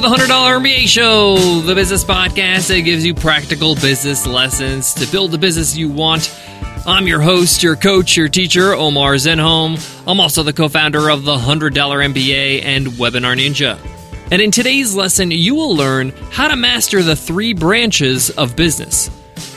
to the $100 MBA Show, the business podcast that gives you practical business lessons to build the business you want. I'm your host, your coach, your teacher, Omar Zenhom. I'm also the co founder of the $100 MBA and Webinar Ninja. And in today's lesson, you will learn how to master the three branches of business.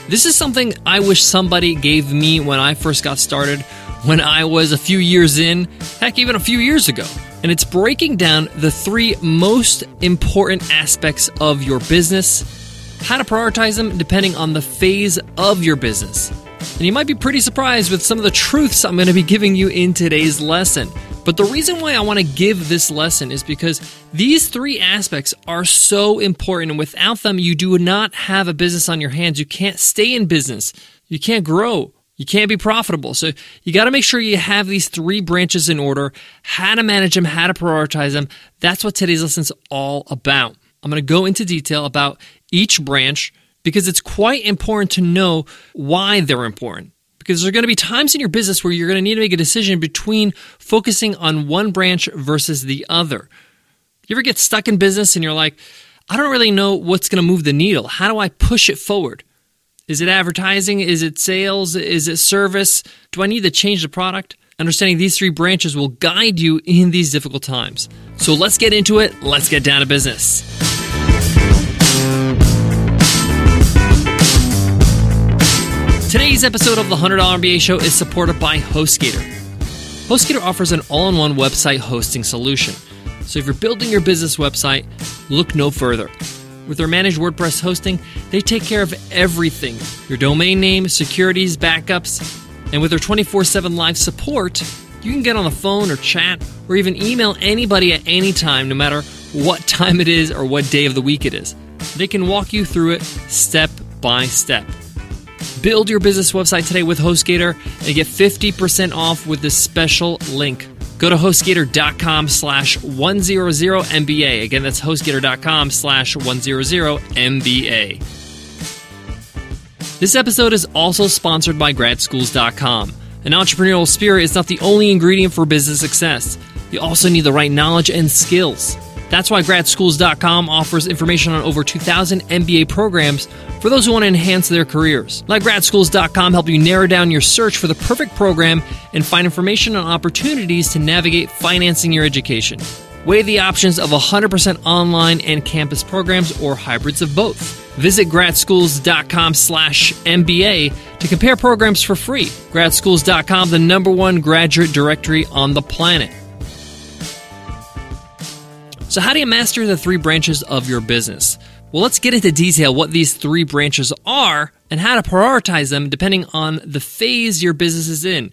This is something I wish somebody gave me when I first got started, when I was a few years in, heck, even a few years ago. And it's breaking down the three most important aspects of your business, how to prioritize them depending on the phase of your business. And you might be pretty surprised with some of the truths I'm going to be giving you in today's lesson. But the reason why I want to give this lesson is because these three aspects are so important. And without them, you do not have a business on your hands. You can't stay in business. You can't grow. You can't be profitable. So you got to make sure you have these three branches in order, how to manage them, how to prioritize them. That's what today's lesson is all about. I'm going to go into detail about each branch because it's quite important to know why they're important because there are going to be times in your business where you're going to need to make a decision between focusing on one branch versus the other. You ever get stuck in business and you're like, I don't really know what's going to move the needle. How do I push it forward? Is it advertising? Is it sales? Is it service? Do I need to change the product? Understanding these three branches will guide you in these difficult times. So let's get into it. Let's get down to business. Today's episode of the $100 MBA Show is supported by HostGator. HostGator offers an all in one website hosting solution. So if you're building your business website, look no further. With their managed WordPress hosting, they take care of everything your domain name, securities, backups, and with their 24 7 live support, you can get on the phone or chat or even email anybody at any time, no matter what time it is or what day of the week it is. They can walk you through it step by step. Build your business website today with HostGator and get 50% off with this special link. Go to HostGator.com slash 100MBA. Again, that's HostGator.com slash 100MBA. This episode is also sponsored by GradSchools.com. An entrepreneurial spirit is not the only ingredient for business success. You also need the right knowledge and skills. That's why GradSchools.com offers information on over 2,000 MBA programs for those who want to enhance their careers. Let GradSchools.com help you narrow down your search for the perfect program and find information on opportunities to navigate financing your education. Weigh the options of 100% online and campus programs or hybrids of both. Visit gradschools.com slash MBA to compare programs for free. Gradschools.com, the number one graduate directory on the planet. So, how do you master the three branches of your business? Well, let's get into detail what these three branches are and how to prioritize them depending on the phase your business is in.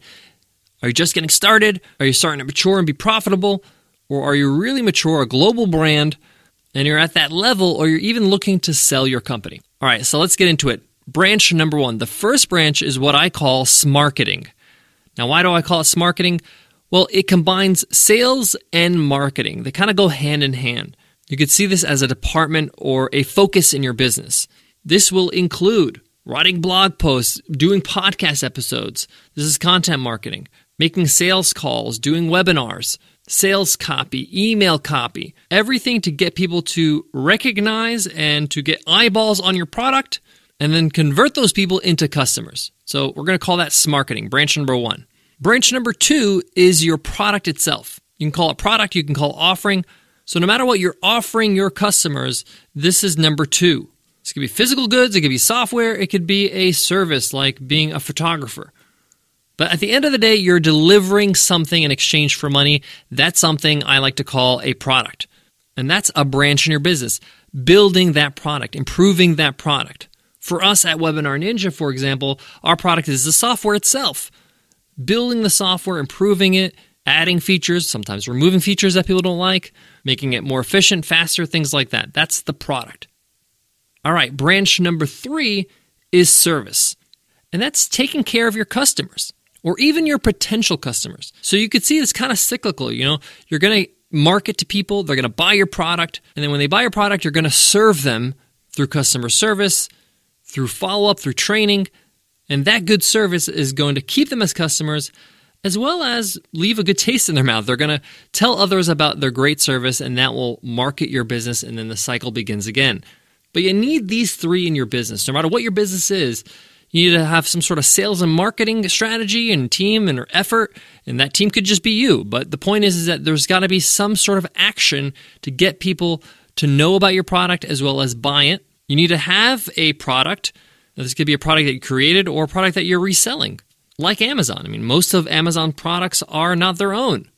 Are you just getting started? Are you starting to mature and be profitable? Or are you really mature, a global brand, and you're at that level, or you're even looking to sell your company? All right, so let's get into it. Branch number one. The first branch is what I call smarketing. Now, why do I call it smarketing? Well, it combines sales and marketing. They kind of go hand in hand. You could see this as a department or a focus in your business. This will include writing blog posts, doing podcast episodes. This is content marketing, making sales calls, doing webinars, sales copy, email copy, everything to get people to recognize and to get eyeballs on your product and then convert those people into customers. So we're going to call that smarketing, branch number one. Branch number two is your product itself. You can call it product, you can call offering. So no matter what you're offering your customers, this is number two. This could be physical goods, it could be software, it could be a service like being a photographer. But at the end of the day, you're delivering something in exchange for money. That's something I like to call a product. And that's a branch in your business. Building that product, improving that product. For us at Webinar Ninja, for example, our product is the software itself building the software, improving it, adding features, sometimes removing features that people don't like, making it more efficient, faster, things like that. That's the product. All right, branch number three is service. And that's taking care of your customers or even your potential customers. So you could see it's kind of cyclical. You know, you're going to market to people, they're going to buy your product. And then when they buy your product, you're going to serve them through customer service, through follow up, through training. And that good service is going to keep them as customers as well as leave a good taste in their mouth. They're going to tell others about their great service, and that will market your business, and then the cycle begins again. But you need these three in your business. No matter what your business is, you need to have some sort of sales and marketing strategy and team and effort, and that team could just be you. But the point is, is that there's got to be some sort of action to get people to know about your product as well as buy it. You need to have a product. This could be a product that you created or a product that you're reselling, like Amazon. I mean, most of Amazon products are not their own.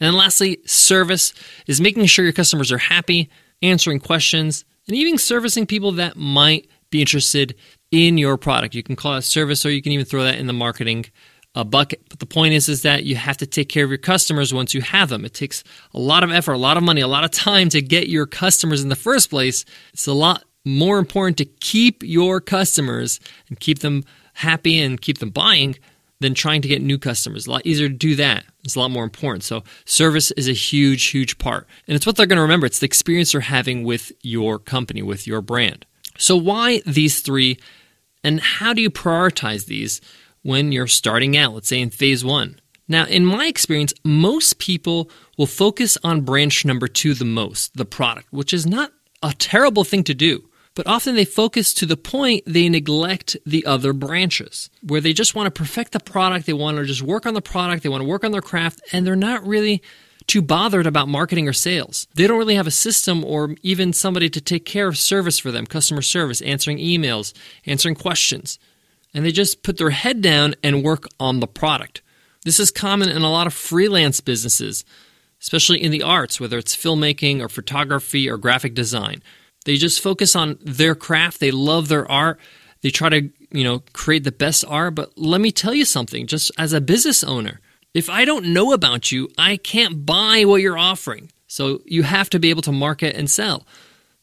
And lastly, service is making sure your customers are happy, answering questions, and even servicing people that might be interested in your product. You can call it service or you can even throw that in the marketing uh, bucket. But the point is is that you have to take care of your customers once you have them. It takes a lot of effort, a lot of money, a lot of time to get your customers in the first place. It's a lot more important to keep your customers and keep them happy and keep them buying than trying to get new customers. A lot easier to do that. It's a lot more important. So, service is a huge, huge part. And it's what they're going to remember. It's the experience they're having with your company, with your brand. So, why these three and how do you prioritize these when you're starting out, let's say in phase one? Now, in my experience, most people will focus on branch number two the most, the product, which is not a terrible thing to do. But often they focus to the point they neglect the other branches, where they just want to perfect the product, they want to just work on the product, they want to work on their craft, and they're not really too bothered about marketing or sales. They don't really have a system or even somebody to take care of service for them, customer service, answering emails, answering questions. And they just put their head down and work on the product. This is common in a lot of freelance businesses, especially in the arts, whether it's filmmaking or photography or graphic design. They just focus on their craft, they love their art, they try to, you know, create the best art, but let me tell you something, just as a business owner, if I don't know about you, I can't buy what you're offering. So you have to be able to market and sell.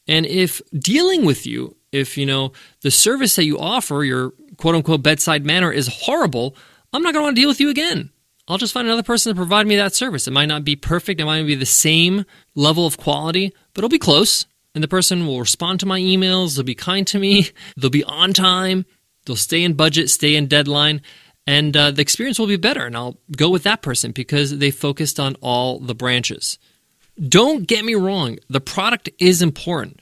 And if dealing with you, if you know the service that you offer, your quote unquote bedside manner is horrible, I'm not going to want to deal with you again. I'll just find another person to provide me that service. It might not be perfect, it might not be the same level of quality, but it'll be close. And the person will respond to my emails, they'll be kind to me, they'll be on time, they'll stay in budget, stay in deadline, and uh, the experience will be better. And I'll go with that person because they focused on all the branches. Don't get me wrong, the product is important.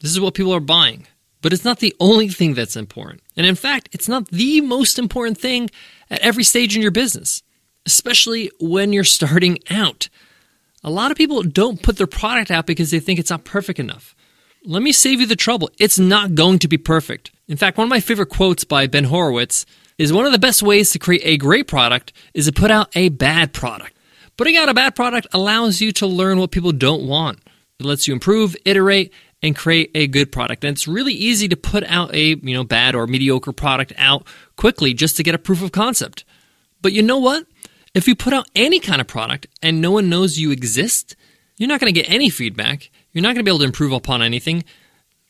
This is what people are buying, but it's not the only thing that's important. And in fact, it's not the most important thing at every stage in your business, especially when you're starting out. A lot of people don't put their product out because they think it's not perfect enough. Let me save you the trouble. It's not going to be perfect. In fact, one of my favorite quotes by Ben Horowitz is one of the best ways to create a great product is to put out a bad product. Putting out a bad product allows you to learn what people don't want. It lets you improve, iterate, and create a good product. And it's really easy to put out a, you know, bad or mediocre product out quickly just to get a proof of concept. But you know what? If you put out any kind of product and no one knows you exist, you're not going to get any feedback. You're not going to be able to improve upon anything.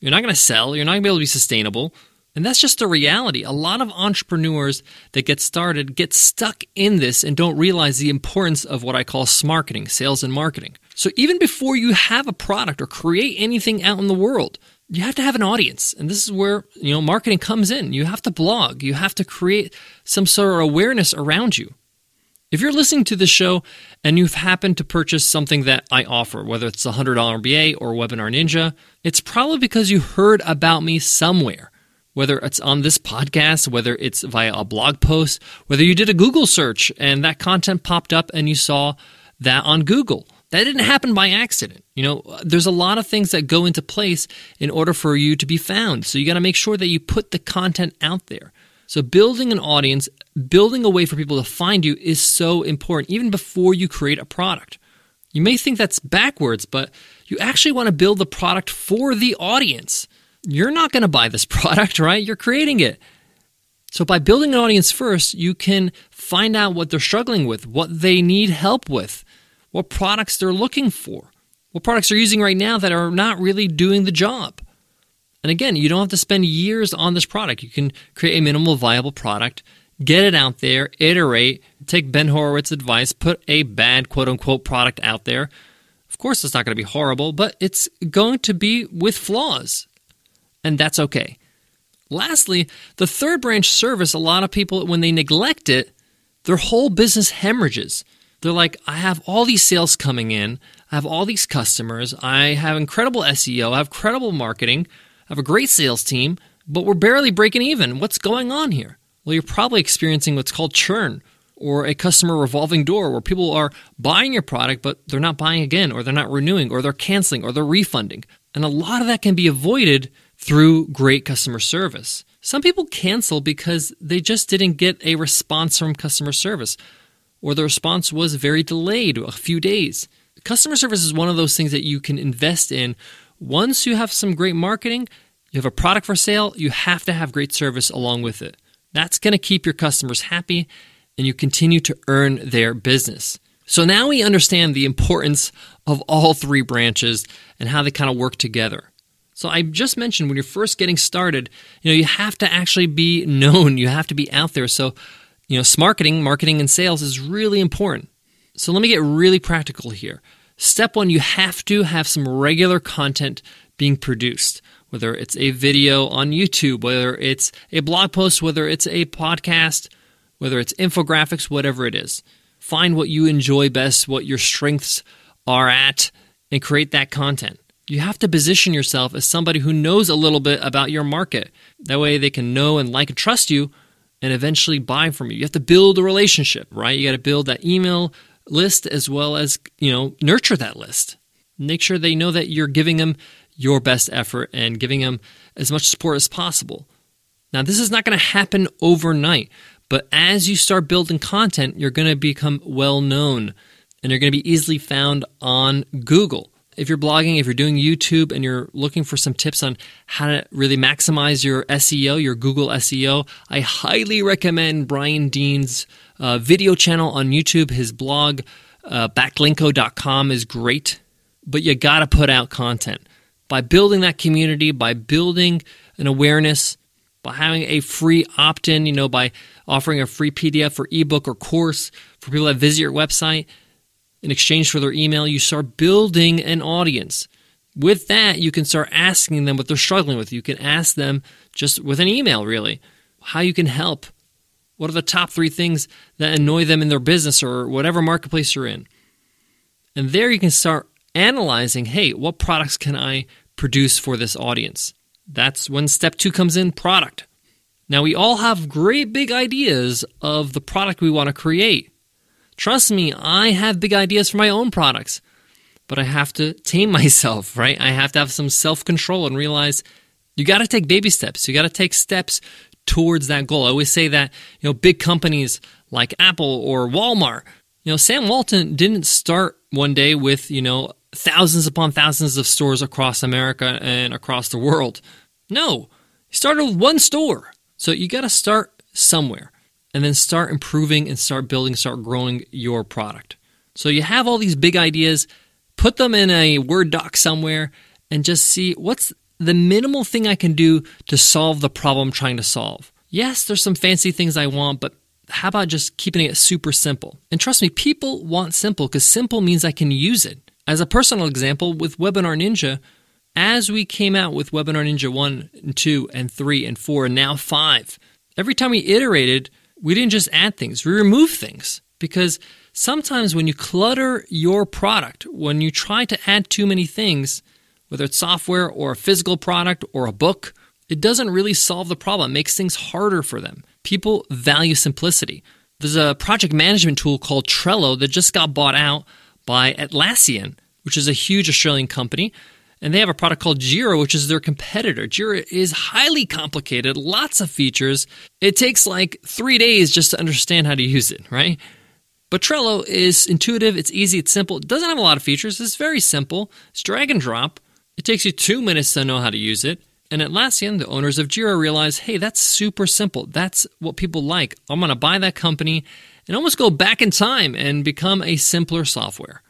You're not going to sell. You're not going to be able to be sustainable. And that's just a reality. A lot of entrepreneurs that get started get stuck in this and don't realize the importance of what I call smarketing, sales and marketing. So even before you have a product or create anything out in the world, you have to have an audience. And this is where, you know, marketing comes in. You have to blog. You have to create some sort of awareness around you. If you're listening to this show and you've happened to purchase something that I offer, whether it's a $100 MBA or Webinar Ninja, it's probably because you heard about me somewhere whether it's on this podcast, whether it's via a blog post, whether you did a Google search and that content popped up and you saw that on Google. That didn't happen by accident. You know, there's a lot of things that go into place in order for you to be found. So you got to make sure that you put the content out there. So building an audience, building a way for people to find you is so important even before you create a product. You may think that's backwards, but you actually want to build the product for the audience you're not going to buy this product, right? You're creating it. So, by building an audience first, you can find out what they're struggling with, what they need help with, what products they're looking for, what products they're using right now that are not really doing the job. And again, you don't have to spend years on this product. You can create a minimal viable product, get it out there, iterate, take Ben Horowitz's advice, put a bad quote unquote product out there. Of course, it's not going to be horrible, but it's going to be with flaws and that's okay. Lastly, the third branch service, a lot of people, when they neglect it, their whole business hemorrhages. They're like, I have all these sales coming in, I have all these customers, I have incredible SEO, I have credible marketing, have a great sales team, but we're barely breaking even. What's going on here? Well, you're probably experiencing what's called churn or a customer revolving door where people are buying your product, but they're not buying again, or they're not renewing, or they're canceling, or they're refunding. And a lot of that can be avoided through great customer service. Some people cancel because they just didn't get a response from customer service, or the response was very delayed, a few days. Customer service is one of those things that you can invest in. Once you have some great marketing, you have a product for sale, you have to have great service along with it. That's going to keep your customers happy and you continue to earn their business. So now we understand the importance of all three branches and how they kind of work together. So I just mentioned when you're first getting started, you know, you have to actually be known, you have to be out there. So, you know, marketing, marketing and sales is really important. So let me get really practical here. Step 1, you have to have some regular content being produced, whether it's a video on YouTube, whether it's a blog post, whether it's a podcast, whether it's infographics, whatever it is. Find what you enjoy best, what your strengths are at, and create that content you have to position yourself as somebody who knows a little bit about your market. That way they can know and like and trust you and eventually buy from you. You have to build a relationship, right? You got to build that email list as well as, you know, nurture that list. Make sure they know that you're giving them your best effort and giving them as much support as possible. Now, this is not going to happen overnight, but as you start building content, you're going to become well known and you're going to be easily found on Google if you're blogging, if you're doing YouTube and you're looking for some tips on how to really maximize your SEO, your Google SEO, I highly recommend Brian Dean's uh, video channel on YouTube. His blog, uh, backlinko.com, is great, but you got to put out content. By building that community, by building an awareness, by having a free opt in, you know, by offering a free PDF or ebook or course for people that visit your website, in exchange for their email, you start building an audience. With that, you can start asking them what they're struggling with. You can ask them just with an email, really, how you can help. What are the top three things that annoy them in their business or whatever marketplace you're in? And there you can start analyzing hey, what products can I produce for this audience? That's when step two comes in product. Now, we all have great big ideas of the product we want to create. Trust me, I have big ideas for my own products, but I have to tame myself, right? I have to have some self control and realize you got to take baby steps. You got to take steps towards that goal. I always say that, you know, big companies like Apple or Walmart, you know, Sam Walton didn't start one day with, you know, thousands upon thousands of stores across America and across the world. No, he started with one store. So you got to start somewhere and then start improving and start building, start growing your product. So you have all these big ideas, put them in a Word doc somewhere, and just see what's the minimal thing I can do to solve the problem I'm trying to solve. Yes, there's some fancy things I want, but how about just keeping it super simple? And trust me, people want simple because simple means I can use it. As a personal example, with Webinar Ninja, as we came out with Webinar Ninja 1 and 2 and 3 and 4 and now 5, every time we iterated, we didn't just add things, we removed things. Because sometimes when you clutter your product, when you try to add too many things, whether it's software or a physical product or a book, it doesn't really solve the problem. It makes things harder for them. People value simplicity. There's a project management tool called Trello that just got bought out by Atlassian, which is a huge Australian company and they have a product called Jira, which is their competitor. Jira is highly complicated, lots of features. It takes like three days just to understand how to use it, right? But Trello is intuitive, it's easy, it's simple. It doesn't have a lot of features, it's very simple. It's drag and drop. It takes you two minutes to know how to use it. And Atlassian, the owners of Jira, realize hey, that's super simple. That's what people like. I'm going to buy that company and almost go back in time and become a simpler software.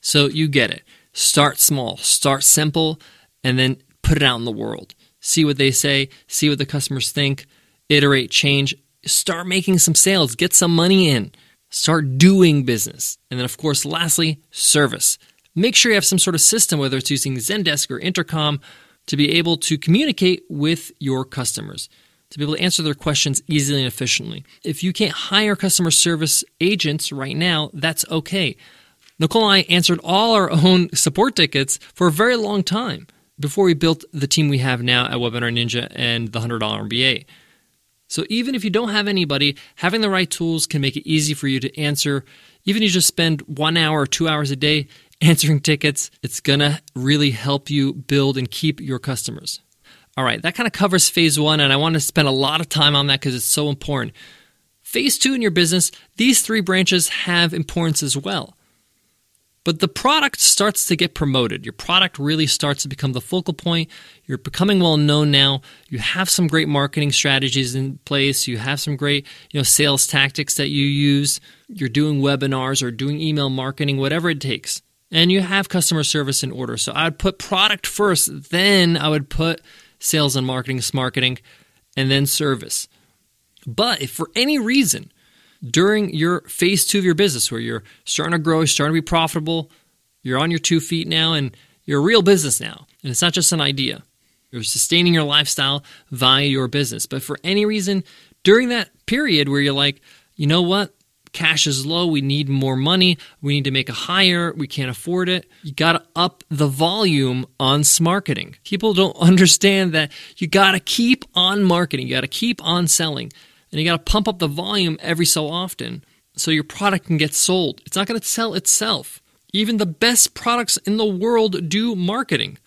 So you get it. Start small, start simple, and then put it out in the world. See what they say, see what the customers think, iterate, change, start making some sales, get some money in, start doing business. And then, of course, lastly, service. Make sure you have some sort of system, whether it's using Zendesk or Intercom, to be able to communicate with your customers. to be able to answer their questions easily and efficiently. If you can't hire customer service agents right now, that's okay. Nicole and I answered all our own support tickets for a very long time before we built the team we have now at Webinar Ninja and the $100 MBA. So even if you don't have anybody, having the right tools can make it easy for you to answer. Even if you just spend one hour or two hours a day answering tickets, it's going to really help you build and keep your customers. All right, that kind of covers phase one, and I want to spend a lot of time on that because it's so important. Phase two in your business, these three branches have importance as well. But the product starts to get promoted. Your product really starts to become the focal point. You're becoming well known now. You have some great marketing strategies in place. You have some great, you know, sales tactics that you use. You're doing webinars or doing email marketing, whatever it takes. And you have customer service in order. So I would put product first, then I would put sales and marketing, marketing, and then service. But if for any reason during your phase two of your business where you're starting to grow, starting to be profitable, you're on your two feet now, and you're a real business now. And it's not just an idea. You're sustaining your lifestyle via your business. But for any reason, during that period where you're like, you know what? Cash is low. We need more money. We need to make a hire. We can't afford it. You got to up the volume on marketing. People don't understand that you got to keep on marketing. You got to keep on selling and you got to pump up the volume every so often so your product can get sold. It's not going to sell itself. Even the best products in the world do marketing.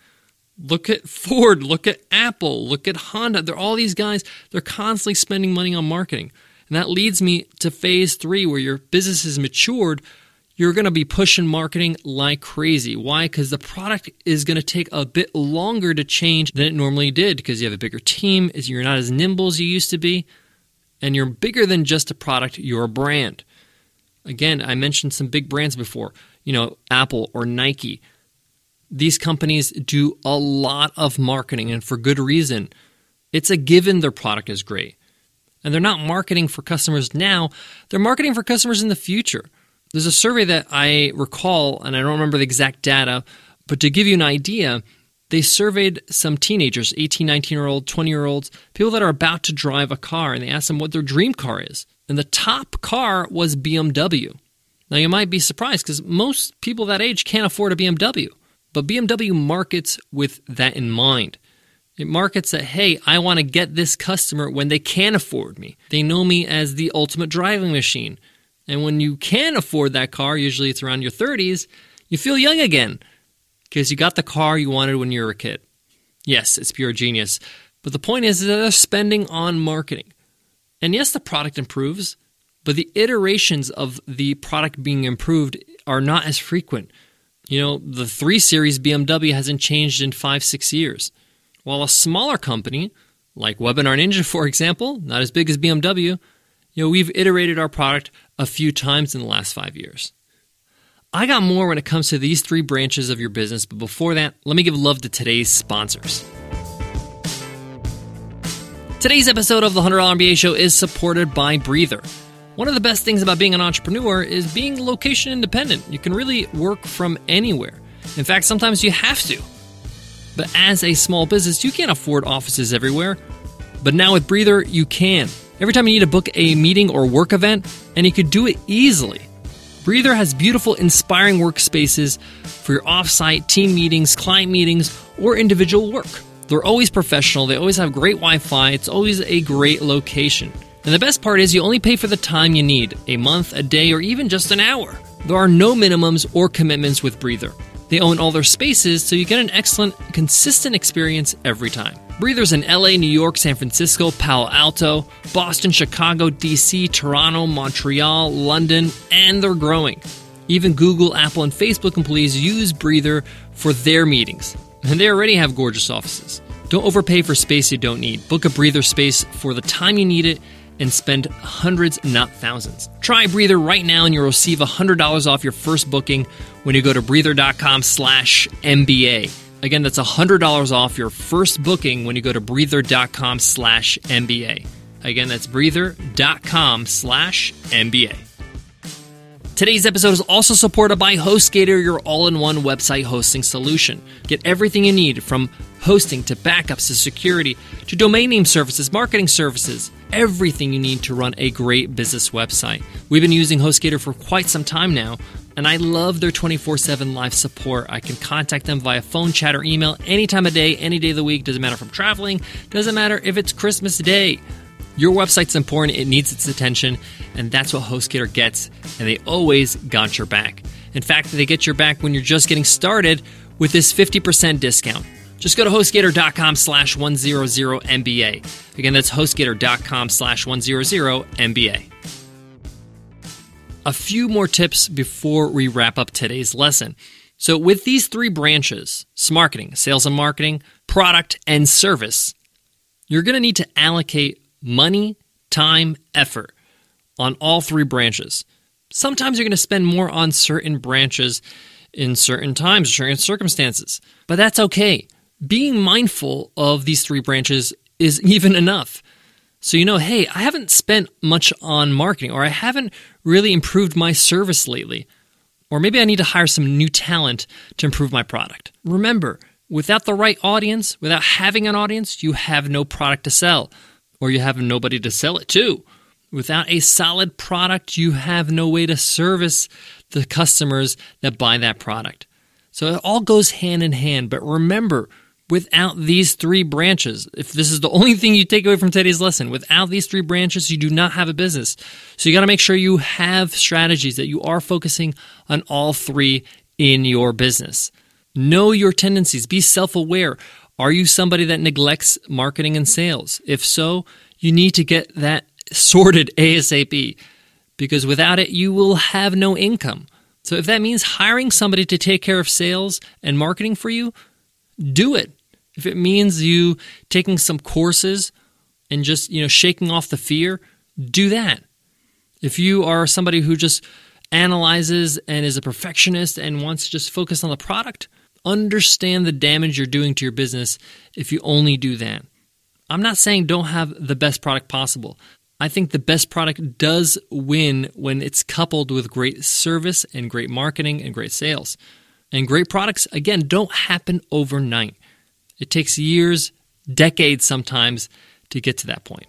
Look at Ford, look at Apple, look at Honda. They're all these guys, they're constantly spending money on marketing. And that leads me to phase three, where your business is matured. You're going to be pushing marketing like crazy. Why? Because the product is going to take a bit longer to change than it normally did because you have a bigger team, you're not as nimble as you used to be and you're bigger than just a product, you're a brand. Again, I mentioned some big brands before, you know, Apple or Nike. These companies do a lot of marketing and for good reason. It's a given their product is great. And they're not marketing for customers now, they're marketing for customers in the future. There's a survey that I recall, and I don't remember the exact data, but to give you an idea, they surveyed some teenagers, 18, 19 year old, 20 year olds, people that are about to drive a car, and they asked them what their dream car is. And the top car was BMW. Now, you might be surprised because most people that age can't afford a BMW, but BMW markets with that in mind. It markets that, hey, I want to get this customer when they can afford me. They know me as the ultimate driving machine. And when you can afford that car, usually it's around your 30s, you feel young again because you got the car you wanted when you were a kid. Yes, it's pure genius. But the point is that they're spending on marketing. And yes, the product improves, but the iterations of the product being improved are not as frequent. You know, the 3 Series BMW hasn't changed in five, six years. While a smaller company, like Webinar Ninja, for example, not as big as BMW, you know, we've iterated our product a few times in the last five years. I got more when it comes to these three branches of your business, but before that, let me give love to today's sponsors. Today's episode of the $100 MBA Show is supported by Breather. One of the best things about being an entrepreneur is being location independent. You can really work from anywhere. In fact, sometimes you have to. But as a small business, you can't afford offices everywhere. But now with Breather, you can. Every time you need to book a meeting or work event, and you could do it easily. Breather has beautiful, inspiring workspaces for your offsite team meetings, client meetings, or individual work. They're always professional, they always have great Wi Fi, it's always a great location. And the best part is you only pay for the time you need a month, a day, or even just an hour. There are no minimums or commitments with Breather. They own all their spaces, so you get an excellent, consistent experience every time. Breathers in LA, New York, San Francisco, Palo Alto, Boston, Chicago, DC, Toronto, Montreal, London, and they're growing. Even Google, Apple, and Facebook employees use Breather for their meetings, and they already have gorgeous offices. Don't overpay for space you don't need. Book a breather space for the time you need it and spend hundreds, not thousands. Try Breather right now and you'll receive $100 off your first booking when you go to breather.com slash MBA. Again, that's $100 off your first booking when you go to breather.com slash MBA. Again, that's breather.com slash MBA. Today's episode is also supported by HostGator, your all in one website hosting solution. Get everything you need from hosting to backups to security to domain name services, marketing services, everything you need to run a great business website. We've been using HostGator for quite some time now, and I love their 24 7 live support. I can contact them via phone, chat, or email any time of day, any day of the week. Doesn't matter if I'm traveling, doesn't matter if it's Christmas Day. Your website's important, it needs its attention, and that's what HostGator gets, and they always got your back. In fact, they get your back when you're just getting started with this 50% discount. Just go to HostGator.com slash 100MBA. Again, that's HostGator.com slash 100MBA. A few more tips before we wrap up today's lesson. So, with these three branches marketing, sales and marketing, product, and service you're going to need to allocate money, time, effort on all three branches. Sometimes you're going to spend more on certain branches in certain times, certain circumstances, but that's okay. Being mindful of these three branches is even enough. So you know, hey, I haven't spent much on marketing, or I haven't really improved my service lately, or maybe I need to hire some new talent to improve my product. Remember, without the right audience, without having an audience, you have no product to sell or you have nobody to sell it to. Without a solid product, you have no way to service the customers that buy that product. So it all goes hand in hand. But remember, without these three branches, if this is the only thing you take away from today's lesson, without these three branches, you do not have a business. So you got to make sure you have strategies that you are focusing on all three in your business. Know your tendencies, be self aware. Are you somebody that neglects marketing and sales? If so, you need to get that sorted ASAP because without it, you will have no income. So if that means hiring somebody to take care of sales and marketing for you, do it. If it means you taking some courses and just, you know, shaking off the fear, do that. If you are somebody who just analyzes and is a perfectionist and wants to just focus on the product, understand the damage you're doing to your business if you only do that. I'm not saying don't have the best product possible. I think the best product does win when it's coupled with great service and great marketing and great sales. And great products, again, don't happen overnight. It takes years, decades sometimes, to get to that point.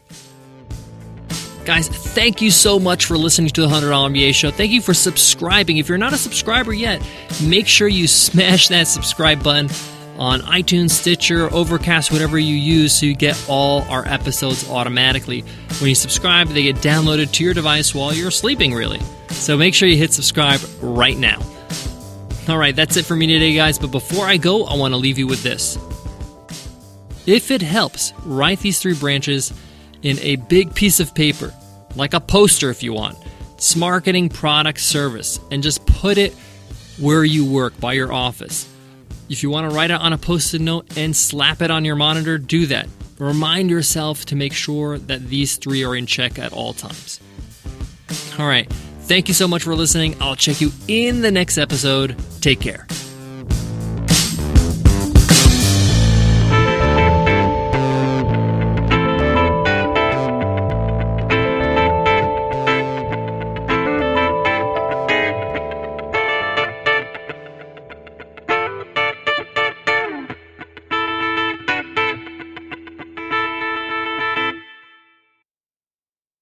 Guys, thank you so much for listening to the $100 MBA show. Thank you for subscribing. If you're not a subscriber yet, make sure you smash that subscribe button on iTunes, Stitcher, Overcast, whatever you use, so you get all our episodes automatically. When you subscribe, they get downloaded to your device while you're sleeping, really. So make sure you hit subscribe right now. All right, that's it for me today, guys. But before I go, I want to leave you with this. If it helps, write these three branches in a big piece of paper, like a poster if you want. It's marketing, product, service, and just put it where you work by your office. If you want to write it on a post it note and slap it on your monitor, do that. Remind yourself to make sure that these three are in check at all times. All right. Thank you so much for listening. I'll check you in the next episode. Take care.